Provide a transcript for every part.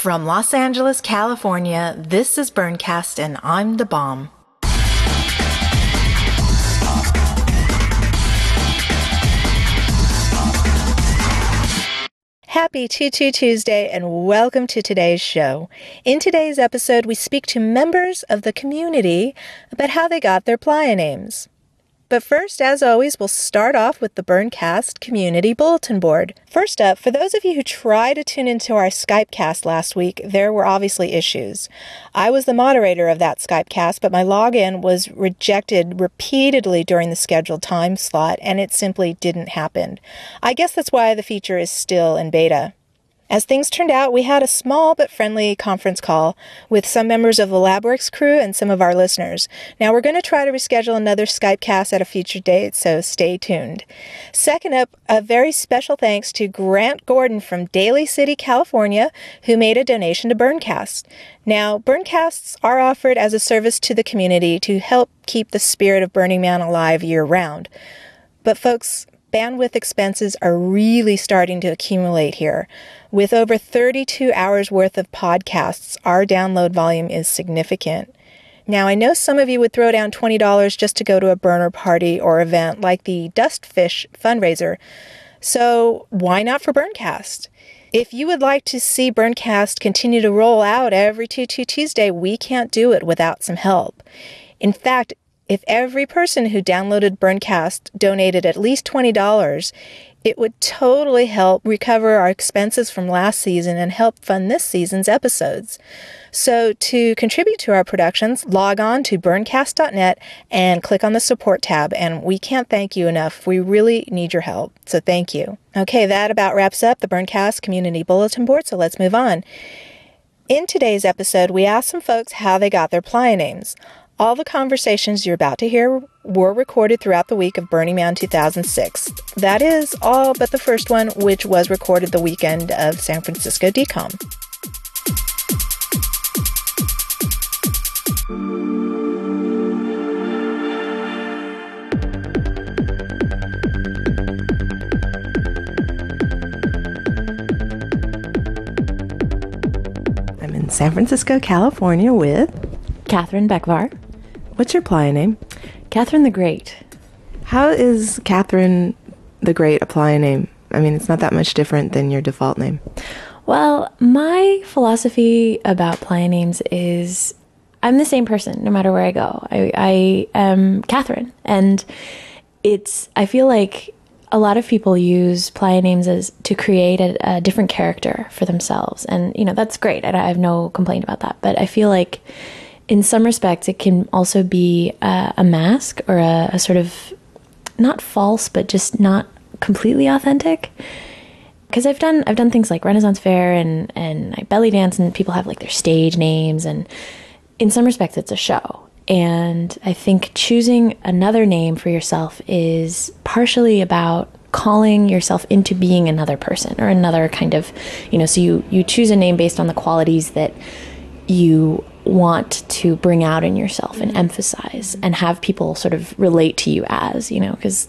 From Los Angeles, California, this is Burncast and I'm the bomb. Happy Tutu Tuesday and welcome to today's show. In today's episode, we speak to members of the community about how they got their playa names. But first, as always, we'll start off with the Burncast Community Bulletin Board. First up, for those of you who tried to tune into our Skype cast last week, there were obviously issues. I was the moderator of that Skype cast, but my login was rejected repeatedly during the scheduled time slot, and it simply didn't happen. I guess that's why the feature is still in beta. As things turned out, we had a small but friendly conference call with some members of the LabWorks crew and some of our listeners. Now, we're going to try to reschedule another Skype cast at a future date, so stay tuned. Second up, a very special thanks to Grant Gordon from Daly City, California, who made a donation to Burncast. Now, Burncasts are offered as a service to the community to help keep the spirit of Burning Man alive year round. But, folks, bandwidth expenses are really starting to accumulate here. With over 32 hours worth of podcasts, our download volume is significant. Now, I know some of you would throw down $20 just to go to a burner party or event like the Dustfish fundraiser. So, why not for Burncast? If you would like to see Burncast continue to roll out every Tutu Tuesday, we can't do it without some help. In fact, if every person who downloaded Burncast donated at least $20, it would totally help recover our expenses from last season and help fund this season's episodes. So, to contribute to our productions, log on to burncast.net and click on the support tab. And we can't thank you enough. We really need your help. So, thank you. Okay, that about wraps up the Burncast Community Bulletin Board. So, let's move on. In today's episode, we asked some folks how they got their playa names. All the conversations you're about to hear were recorded throughout the week of Burning Man 2006. That is all but the first one, which was recorded the weekend of San Francisco DCOM. I'm in San Francisco, California with Catherine Beckvar. What's your playa name? Catherine the Great. How is Catherine the Great a playa name? I mean, it's not that much different than your default name. Well, my philosophy about playa names is I'm the same person no matter where I go. I, I am Catherine. And it's, I feel like a lot of people use playa names as to create a, a different character for themselves. And, you know, that's great. I, I have no complaint about that. But I feel like in some respects, it can also be a, a mask or a, a, sort of not false, but just not completely authentic. Because I've done I've done things like Renaissance Fair and and I belly dance, and people have like their stage names, and in some respects, it's a show. And I think choosing another name for yourself is partially about calling yourself into being another person or another kind of, you know, so you you choose a name based on the qualities that you want to bring out in yourself and mm-hmm. emphasize and have people sort of relate to you as, you know, because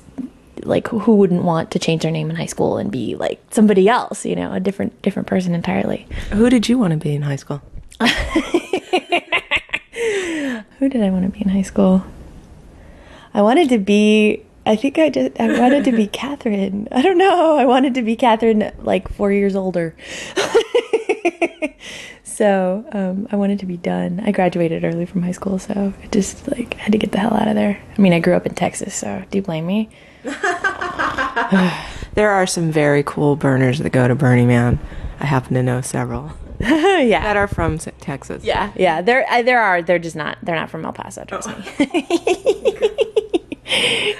like who wouldn't want to change their name in high school and be like somebody else, you know, a different different person entirely. Who did you want to be in high school? who did I want to be in high school? I wanted to be I think I did I wanted to be Catherine. I don't know. I wanted to be Catherine like 4 years older. So um, I wanted to be done. I graduated early from high school, so I just like had to get the hell out of there. I mean, I grew up in Texas, so do you blame me? there are some very cool burners that go to Burning Man. I happen to know several. yeah, that are from Texas. Yeah, yeah. There, uh, there are. They're just not. They're not from El Paso. Trust oh. me.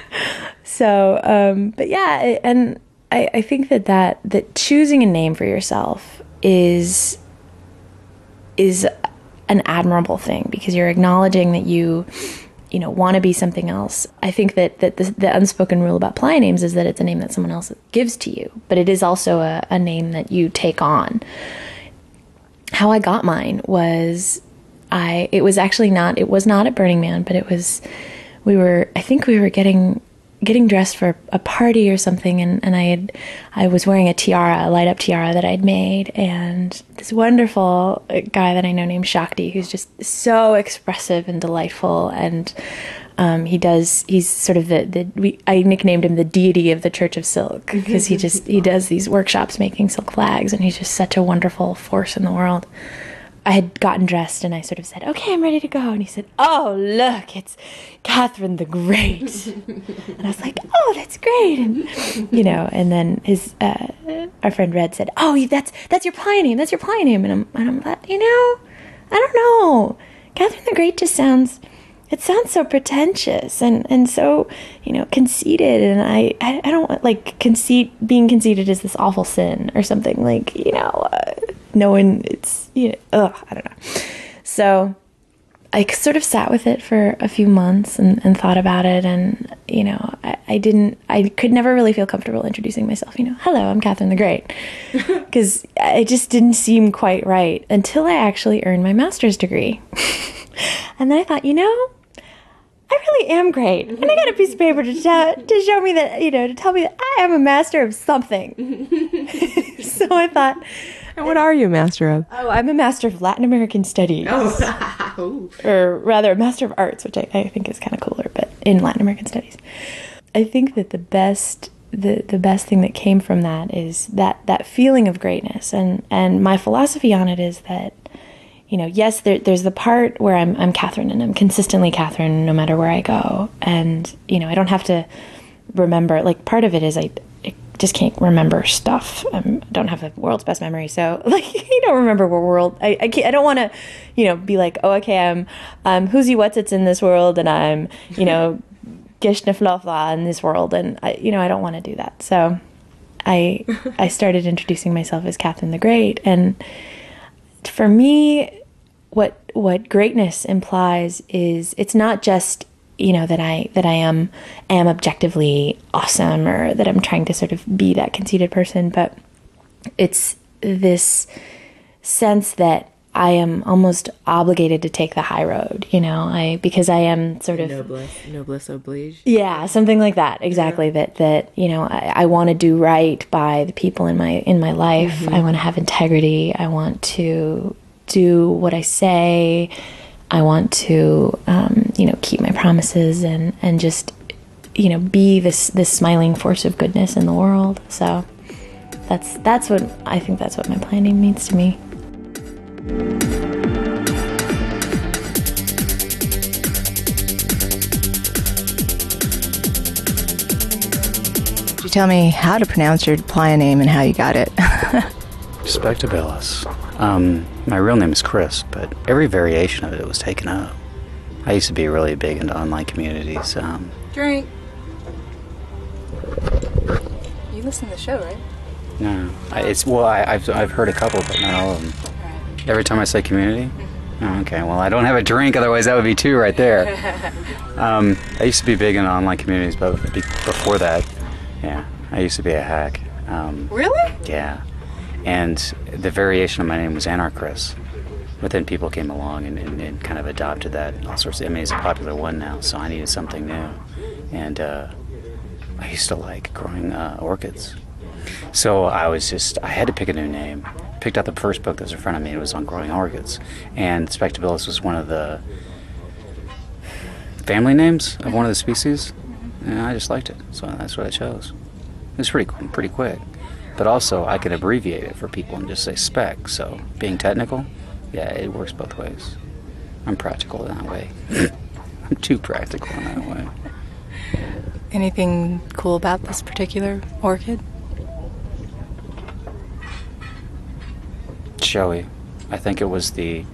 so, um, but yeah, and I, I think that that that choosing a name for yourself is is an admirable thing because you're acknowledging that you you know want to be something else. I think that that the, the, unspoken rule about playa names is that it's a name that someone else gives to you but it is also a, a name that you take on. How i got mine was i it was actually not it was not at burning man but it was we were i think we were getting getting dressed for a party or something, and, and I had I was wearing a tiara, a light up tiara that I'd made, and this wonderful guy that I know named Shakti, who's just so expressive and delightful, and um, he does he's sort of the, the we, I nicknamed him the deity of the Church of Silk because he just he does these workshops making silk flags, and he's just such a wonderful force in the world. I had gotten dressed and I sort of said, "Okay, I'm ready to go." And he said, "Oh, look, it's Catherine the Great." and I was like, "Oh, that's great!" And you know, and then his uh, our friend Red said, "Oh, that's that's your play name. That's your play name." And I'm and I'm like, you know, I don't know. Catherine the Great just sounds it sounds so pretentious and and so you know conceited and I I, I don't like conceit being conceited is this awful sin or something like you know uh, knowing it's you know, ugh, I don't know. So I sort of sat with it for a few months and, and thought about it and you know I, I didn't I could never really feel comfortable introducing myself you know hello I'm Catherine the Great because it just didn't seem quite right until I actually earned my master's degree and then I thought you know I really am great. And I got a piece of paper to, tell, to show me that, you know, to tell me that I am a master of something. so I thought. And what are you a master of? Oh, I'm a master of Latin American studies. Oh. or rather, a master of arts, which I, I think is kind of cooler, but in Latin American studies. I think that the best the, the best thing that came from that is that that feeling of greatness and and my philosophy on it is that you know, yes, there, there's the part where I'm, I'm Catherine and I'm consistently Catherine no matter where I go. And, you know, I don't have to remember, like, part of it is I, I just can't remember stuff. Um, I don't have the world's best memory. So, like, you don't remember what world, I, I, can't, I don't want to, you know, be like, oh, okay, I'm, I'm Who's What's It's in this world and I'm, you know, Gishneflofla in this world. And, I, you know, I don't want to do that. So I, I started introducing myself as Catherine the Great. And for me, what what greatness implies is it's not just you know that I that I am am objectively awesome or that I'm trying to sort of be that conceited person, but it's this sense that I am almost obligated to take the high road, you know, I because I am sort of noblesse, noblesse oblige. Yeah, something like that. Exactly. Yeah. That that you know, I, I want to do right by the people in my in my life. Mm-hmm. I want to have integrity. I want to do what I say. I want to, um, you know, keep my promises and and just, you know, be this this smiling force of goodness in the world. So that's that's what I think. That's what my planning means to me. Could you tell me how to pronounce your playa name and how you got it? Spectabilis. Um, my real name is Chris, but every variation of it was taken up. I used to be really big into online communities. Um, Drink. You listen to the show, right? No, I, it's well, I, have I've heard a couple, but not all of them. Right. Every time I say community. Mm-hmm. Oh, okay, well, I don't have a drink, otherwise that would be two right there. um, I used to be big in online communities, but before that, yeah, I used to be a hack. Um, really? Yeah and the variation of my name was Anarchris. But then people came along and, and, and, kind of adopted that all sorts of. I mean, it's a popular one now, so I needed something new. And uh, I used to like growing uh, orchids, so I was just I had to pick a new name. Picked out the first book that was in front of me. It was on growing orchids, and Spectabilis was one of the family names of one of the species, and I just liked it, so that's what I chose. It was pretty pretty quick but also I can abbreviate it for people and just say spec. So being technical, yeah, it works both ways. I'm practical in that way. I'm too practical in that way. Anything cool about this particular orchid? Showy. I think it was the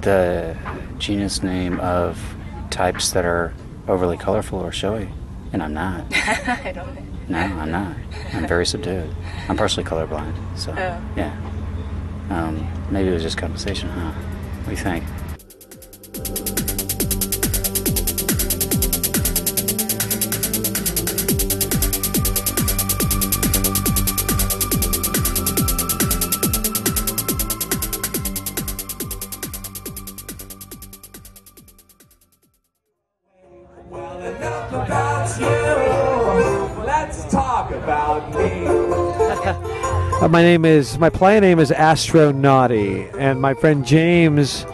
the genus name of types that are overly colorful or showy, and I'm not. I don't. No, I'm not. I'm very subdued. I'm partially colorblind, so oh. yeah. Um, maybe it was just compensation, huh? What do you think? Uh, my name is my play name is Astronauty, and my friend James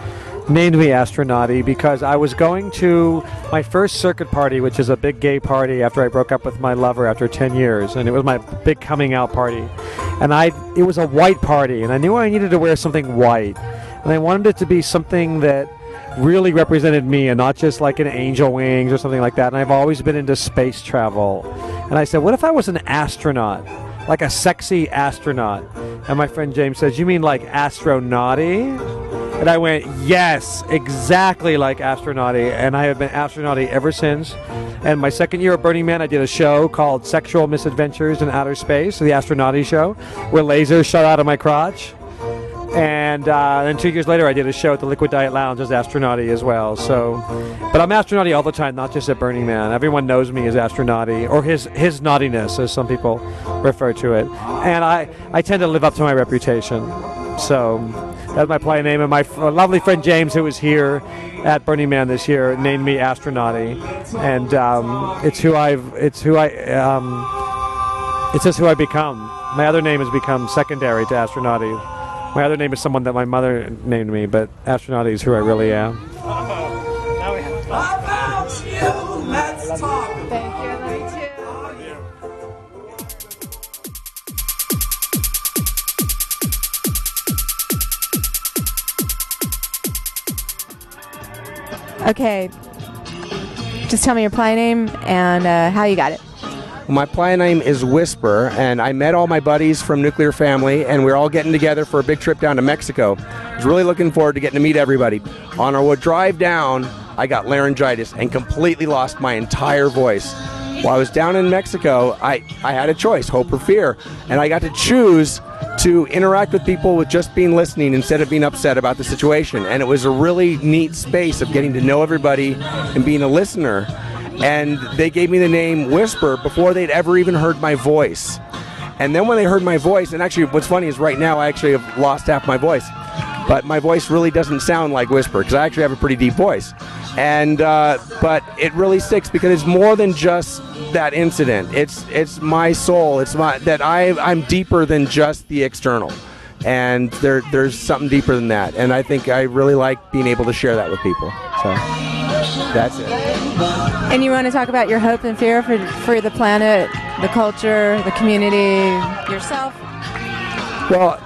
named me Astronauty because I was going to my first circuit party, which is a big gay party after I broke up with my lover after 10 years, and it was my big coming out party. And I it was a white party, and I knew I needed to wear something white, and I wanted it to be something that really represented me and not just like an angel wings or something like that. And I've always been into space travel. And I said, what if I was an astronaut? Like a sexy astronaut. And my friend James says, You mean like astronauty? And I went, Yes, exactly like astronauty. And I have been astronauty ever since. And my second year at Burning Man, I did a show called Sexual Misadventures in Outer Space, the astronauty show, where lasers shot out of my crotch. And uh, then two years later, I did a show at the Liquid Diet Lounge as Astronauty as well. So, but I'm Astronauty all the time, not just at Burning Man. Everyone knows me as Astronauty, or his his naughtiness, as some people refer to it. And I I tend to live up to my reputation. So that's my play name. And my f- lovely friend James, who was here at Burning Man this year, named me Astronauty, and um, it's who I've it's who I um, it's just who I become. My other name has become secondary to Astronauty. My other name is someone that my mother named me, but Astronauty is who I really am. About you, let's talk. Thank you. Okay. Just tell me your play name and uh, how you got it. My play name is Whisper, and I met all my buddies from Nuclear Family, and we're all getting together for a big trip down to Mexico. I was really looking forward to getting to meet everybody. On our drive down, I got laryngitis and completely lost my entire voice. While I was down in Mexico, I, I had a choice, hope or fear, and I got to choose to interact with people with just being listening instead of being upset about the situation. And it was a really neat space of getting to know everybody and being a listener and they gave me the name Whisper before they'd ever even heard my voice. And then when they heard my voice, and actually, what's funny is right now I actually have lost half my voice, but my voice really doesn't sound like Whisper because I actually have a pretty deep voice. And uh, but it really sticks because it's more than just that incident. It's it's my soul. It's my that I I'm deeper than just the external and there there's something deeper than that and i think i really like being able to share that with people so that's it. And you want to talk about your hope and fear for, for the planet, the culture, the community, yourself? well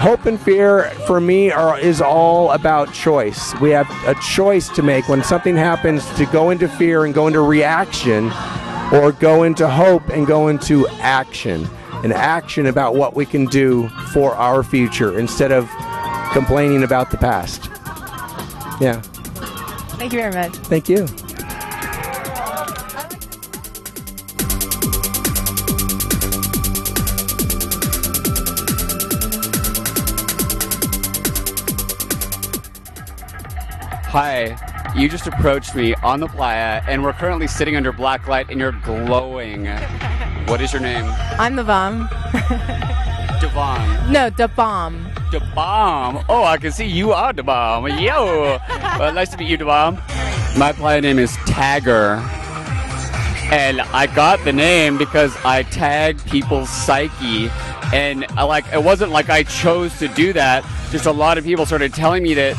hope and fear for me are is all about choice. We have a choice to make when something happens to go into fear and go into reaction or go into hope and go into action. An action about what we can do for our future instead of complaining about the past. Yeah Thank you very much. thank you Hi. You just approached me on the playa, and we're currently sitting under black light, and you're glowing. What is your name? I'm the bomb. Devon. No, the bomb. The bomb. Oh, I can see you are the bomb. Yo. well, nice to meet you, the bomb. My player name is Tagger. And I got the name because I tag people's psyche. And I like it wasn't like I chose to do that. Just a lot of people started telling me that,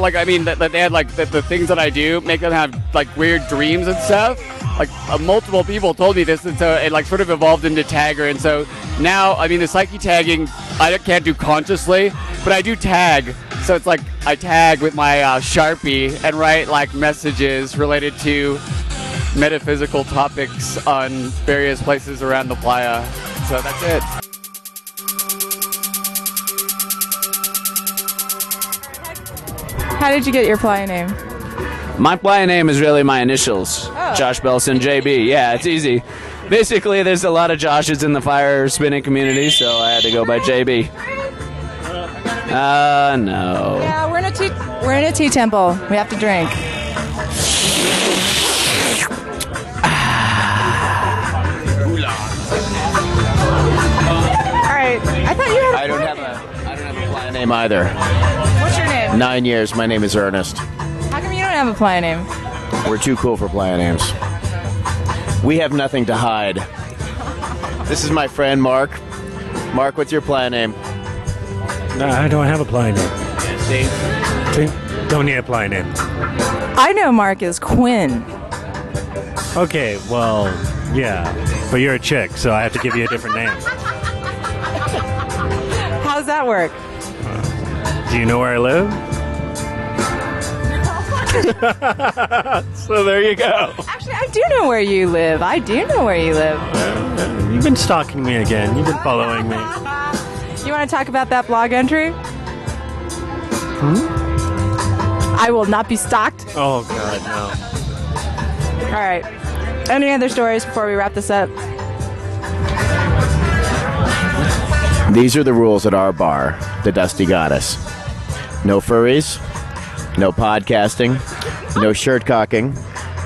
like, I mean, that, that they had like that the things that I do make them have like weird dreams and stuff. Like uh, multiple people told me this, and so it like sort of evolved into tagger. And so now, I mean, the psyche tagging I can't do consciously, but I do tag. So it's like I tag with my uh, sharpie and write like messages related to metaphysical topics on various places around the playa. So that's it. How did you get your playa name? My playa name is really my initials. Josh Belson, JB. Yeah, it's easy. Basically, there's a lot of Joshes in the fire spinning community, so I had to go by JB. Uh, no. Yeah, we're in a tea. We're in a tea temple. We have to drink. Name either. What's your name? Nine years. My name is Ernest. How come you don't have a playa name? We're too cool for playa names. We have nothing to hide. This is my friend Mark. Mark, what's your playa name? No, I don't have a playa name. See? See? Don't need a playa name. I know Mark is Quinn. Okay, well, yeah. But you're a chick, so I have to give you a different name. How's that work? Do you know where I live? so there you go. Actually, I do know where you live. I do know where you live. You've been stalking me again. You've been following me. You want to talk about that blog entry? Hmm? I will not be stalked. Oh, God, no. All right. Any other stories before we wrap this up? These are the rules at our bar, the Dusty Goddess. No furries, no podcasting, no shirt cocking,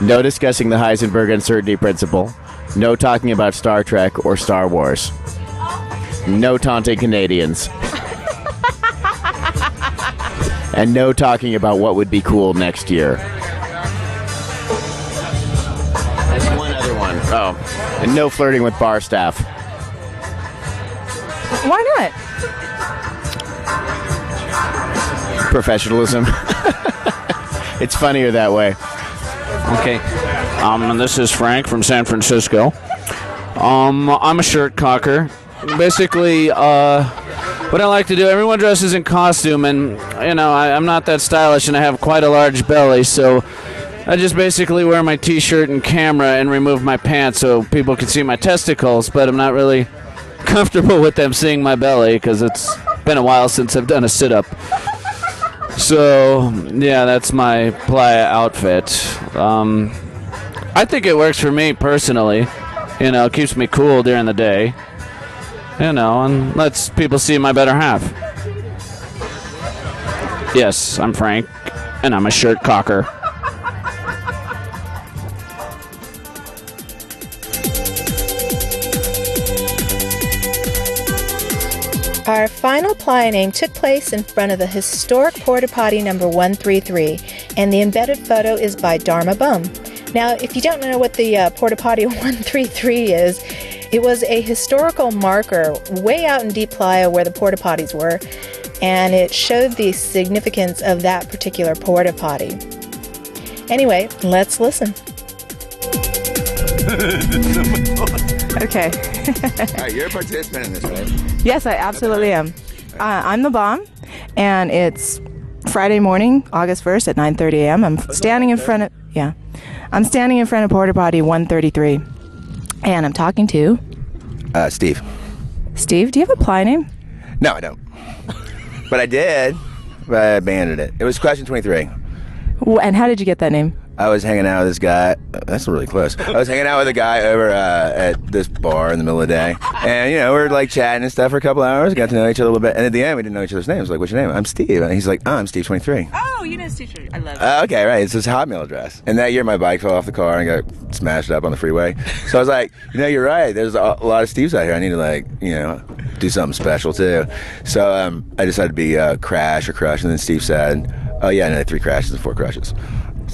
no discussing the Heisenberg uncertainty principle, no talking about Star Trek or Star Wars, no taunting Canadians, and no talking about what would be cool next year. There's one other one. Oh, and no flirting with bar staff. Why not? Professionalism. it's funnier that way. Okay. Um, and this is Frank from San Francisco. Um, I'm a shirt cocker. Basically, uh, what I like to do, everyone dresses in costume, and, you know, I, I'm not that stylish, and I have quite a large belly, so I just basically wear my t shirt and camera and remove my pants so people can see my testicles, but I'm not really comfortable with them seeing my belly because it's been a while since I've done a sit up. So yeah, that's my playa outfit. Um, I think it works for me personally. You know, keeps me cool during the day. You know, and lets people see my better half. Yes, I'm Frank, and I'm a shirt cocker. Our final name took place in front of the historic porta potty number 133, and the embedded photo is by Dharma Bum. Now, if you don't know what the uh, porta potty 133 is, it was a historical marker way out in Deep Playa where the porta potties were, and it showed the significance of that particular porta potty. Anyway, let's listen. Okay. Right, you're a participant in this, right? Yes, I absolutely am. Uh, I'm the bomb, and it's Friday morning, August 1st at 9:30 a.m. I'm standing in front of yeah, I'm standing in front of porta potty 133, and I'm talking to Uh, Steve. Steve. Do you have a ply name? No, I don't. but I did, but I abandoned it. It was question 23. And how did you get that name? I was hanging out with this guy. That's really close. I was hanging out with a guy over uh, at this bar in the middle of the day, and you know we were like chatting and stuff for a couple hours. Got to know each other a little bit, and at the end we didn't know each other's names. Like, what's your name? I'm Steve. And he's like, oh, I'm Steve 23. Oh, you know Steve Tree. I love it. Uh, okay, right. It's his Hotmail address. And that year, my bike fell off the car and got smashed up on the freeway. So I was like, you know, you're right. There's a, lot of Steves out here. I need to like, you know, do something special too. So um, I decided to be uh, Crash or Crush, and then Steve said, oh yeah, I had three crashes and four crushes.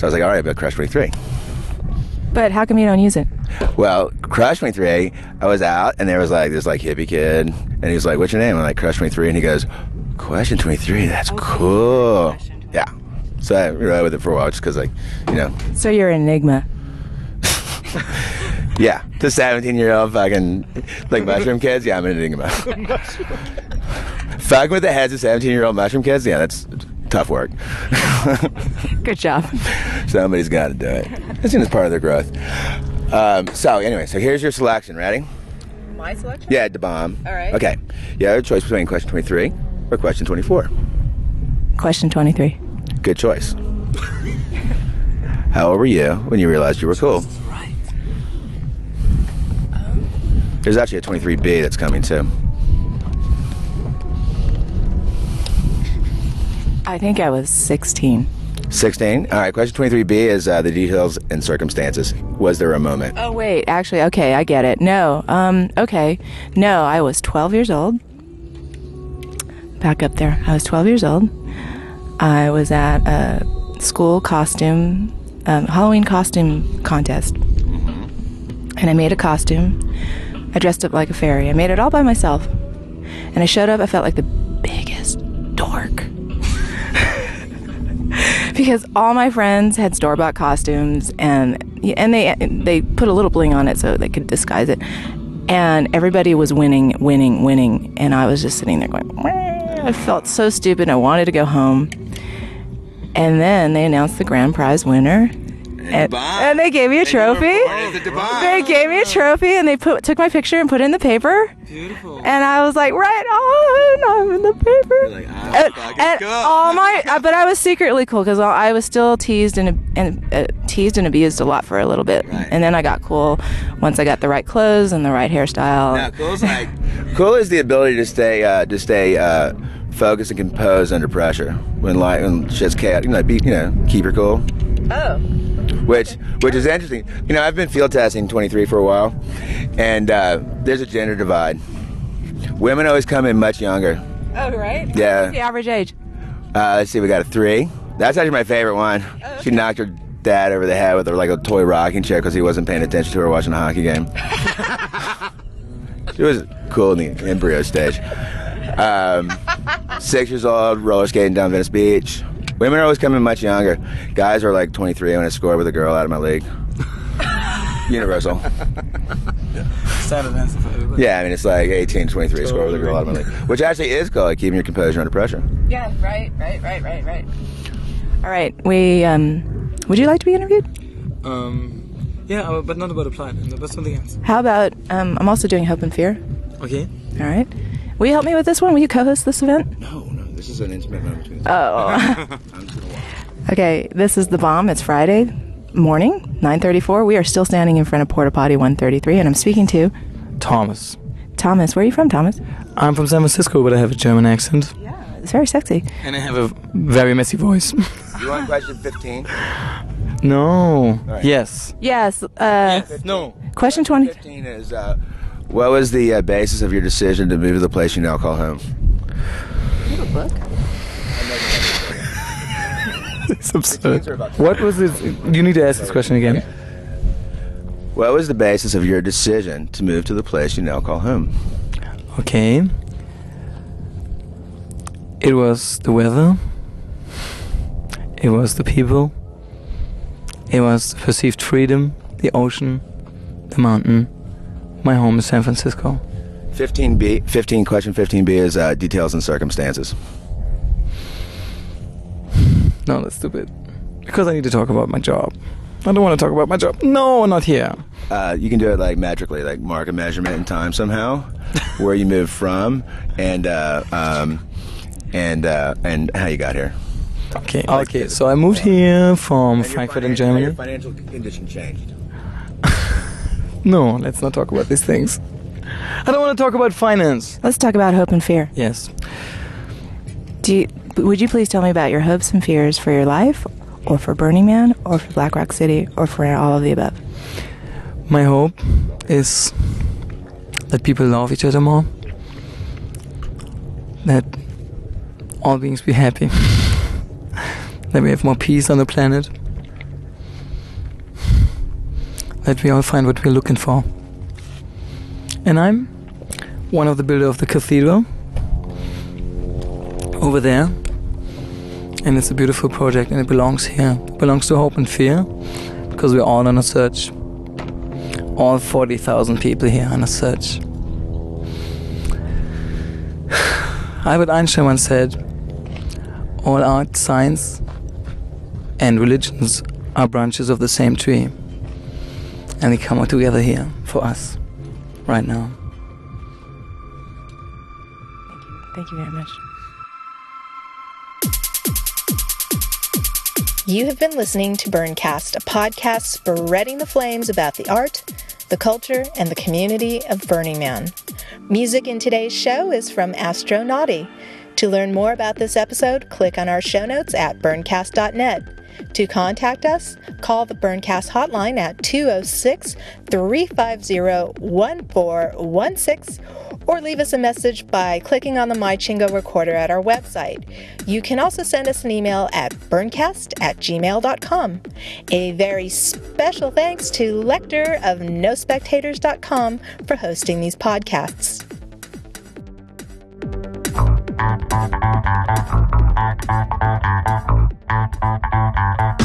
So I was like, all right, but Crash 23. But how come you don't use it? Well, Crush 23, I was out and there was like this like hippie kid, and he was like, "What's your name?" And I'm like, "Crush 23," and he goes, "Question 23, that's cool." Yeah. So I rode with it for a while, just because like, you know, So you're an enigma. yeah, to 17 year old fucking like mushroom kids, yeah, I'm an enigma. Fucking with the heads of 17 year old mushroom kids, yeah, that's tough work. Good job. Somebody's got to do it. I think it's part of their growth. Um, so anyway, so here's your selection. Ready? My selection? Yeah, the bomb. All right. Okay. You have a choice between question 23 or question 24. Question 23. Good choice. How old were you when you realized you were cool? Right. There's actually a 23B that's coming too. I think I was 16. 16. All right. Question 23B is uh, the details and circumstances. Was there a moment? Oh wait, actually, okay, I get it. No, um, okay, no, I was 12 years old. Back up there. I was 12 years old. I was at a school costume, um, Halloween costume contest, and I made a costume I dressed up like a fairy. I made it all by myself. And I showed up, I felt like the biggest dork. Because all my friends had store bought costumes and and they they put a little bling on it so they could disguise it. And everybody was winning, winning, winning, and I was just sitting there going, "Meh." I felt so stupid. I wanted to go home. And then they announced the grand prize winner. And, and they gave me a trophy. They gave me a trophy and they put took my picture and put it in the paper. Beautiful. And I was like, right on, I'm in the paper. Like, and and all my, uh, but I was secretly cool because I was still teased and and uh, teased and abused a lot for a little bit. right. And then I got cool once I got the right clothes and the right hairstyle. No, cool's like cool is the ability to stay uh, to stay uh, focused and composed under pressure when like when shit's chaotic. You know, be you know keep your cool. Oh. Which which is interesting. You know, I've been field testing 23 for a while, and uh, there's a gender divide. Women always come in much younger. Oh, right? Yeah. What's the average age? Uh, let's see, we got a three. That's actually my favorite one. She knocked her dad over the head with her like a toy rocking chair because he wasn't paying attention to her watching a hockey game. she was cool in the embryo stage. Um, six years old, roller skating down Venice Beach. Women are always coming much younger. Guys are like 23 when I score with a girl out of my league. Universal. Standard answer for everybody. Yeah, I mean it's like 18, 23 score with a girl out of my league, which actually is called keeping your composure under pressure. Yeah, right, right, right, right, right. All right, we, um, would you like to be interviewed? Um, yeah, uh, but not about a plan. But something else. How about, um, I'm also doing Hope and Fear. Okay. All right. Will you help me with this one? Will you co-host this event? No, no, this is an intimate moment between Oh. Okay, this is the bomb. It's Friday morning, 9:34. We are still standing in front of Porta Potty 133, and I'm speaking to Thomas. Thomas. Where are you from, Thomas? I'm from San Francisco, but I have a German accent. Yeah, it's very sexy. And I have a very messy voice. You want question 15? no. right. Yes. Yes. Uh, no. Question 20. 15 is uh, what was the uh, basis of your decision to move to the place you now call home? You book? It's absurd. What was this? You need to ask this question again. What was the basis of your decision to move to the place you now call home? Okay. It was the weather. It was the people. It was perceived freedom, the ocean, the mountain. My home is San Francisco. 15B, 15 question 15B is uh, details and circumstances. No, that's stupid. Because I need to talk about my job. I don't want to talk about my job. No, not here. Uh, you can do it like magically, like mark a measurement in time somehow, where you moved from, and uh, um, and uh, and how you got here. Okay, okay. So I moved here from Frankfurt in Germany. Your financial condition changed. No, let's not talk about these things. I don't want to talk about finance. Let's talk about hope and fear. Yes. Do you, would you please tell me about your hopes and fears for your life, or for Burning Man, or for Black Rock City, or for all of the above? My hope is that people love each other more. That all beings be happy. that we have more peace on the planet. That we all find what we're looking for. And I'm one of the builder of the cathedral over there. And it's a beautiful project and it belongs here. It belongs to Hope and Fear because we're all on a search. All 40,000 people here on a search. Albert Einstein once said, All art, science, and religions are branches of the same tree. And they come together here for us, right now. Thank you Thank you very much. You have been listening to Burncast, a podcast spreading the flames about the art, the culture, and the community of Burning Man. Music in today's show is from Astronauty. To learn more about this episode, click on our show notes at burncast.net. To contact us, call the Burncast hotline at 206 350 1416 or leave us a message by clicking on the MyChingo recorder at our website. You can also send us an email at burncast at gmail.com. A very special thanks to Lecter of NoSpectators.com for hosting these podcasts at, at, at, at, at.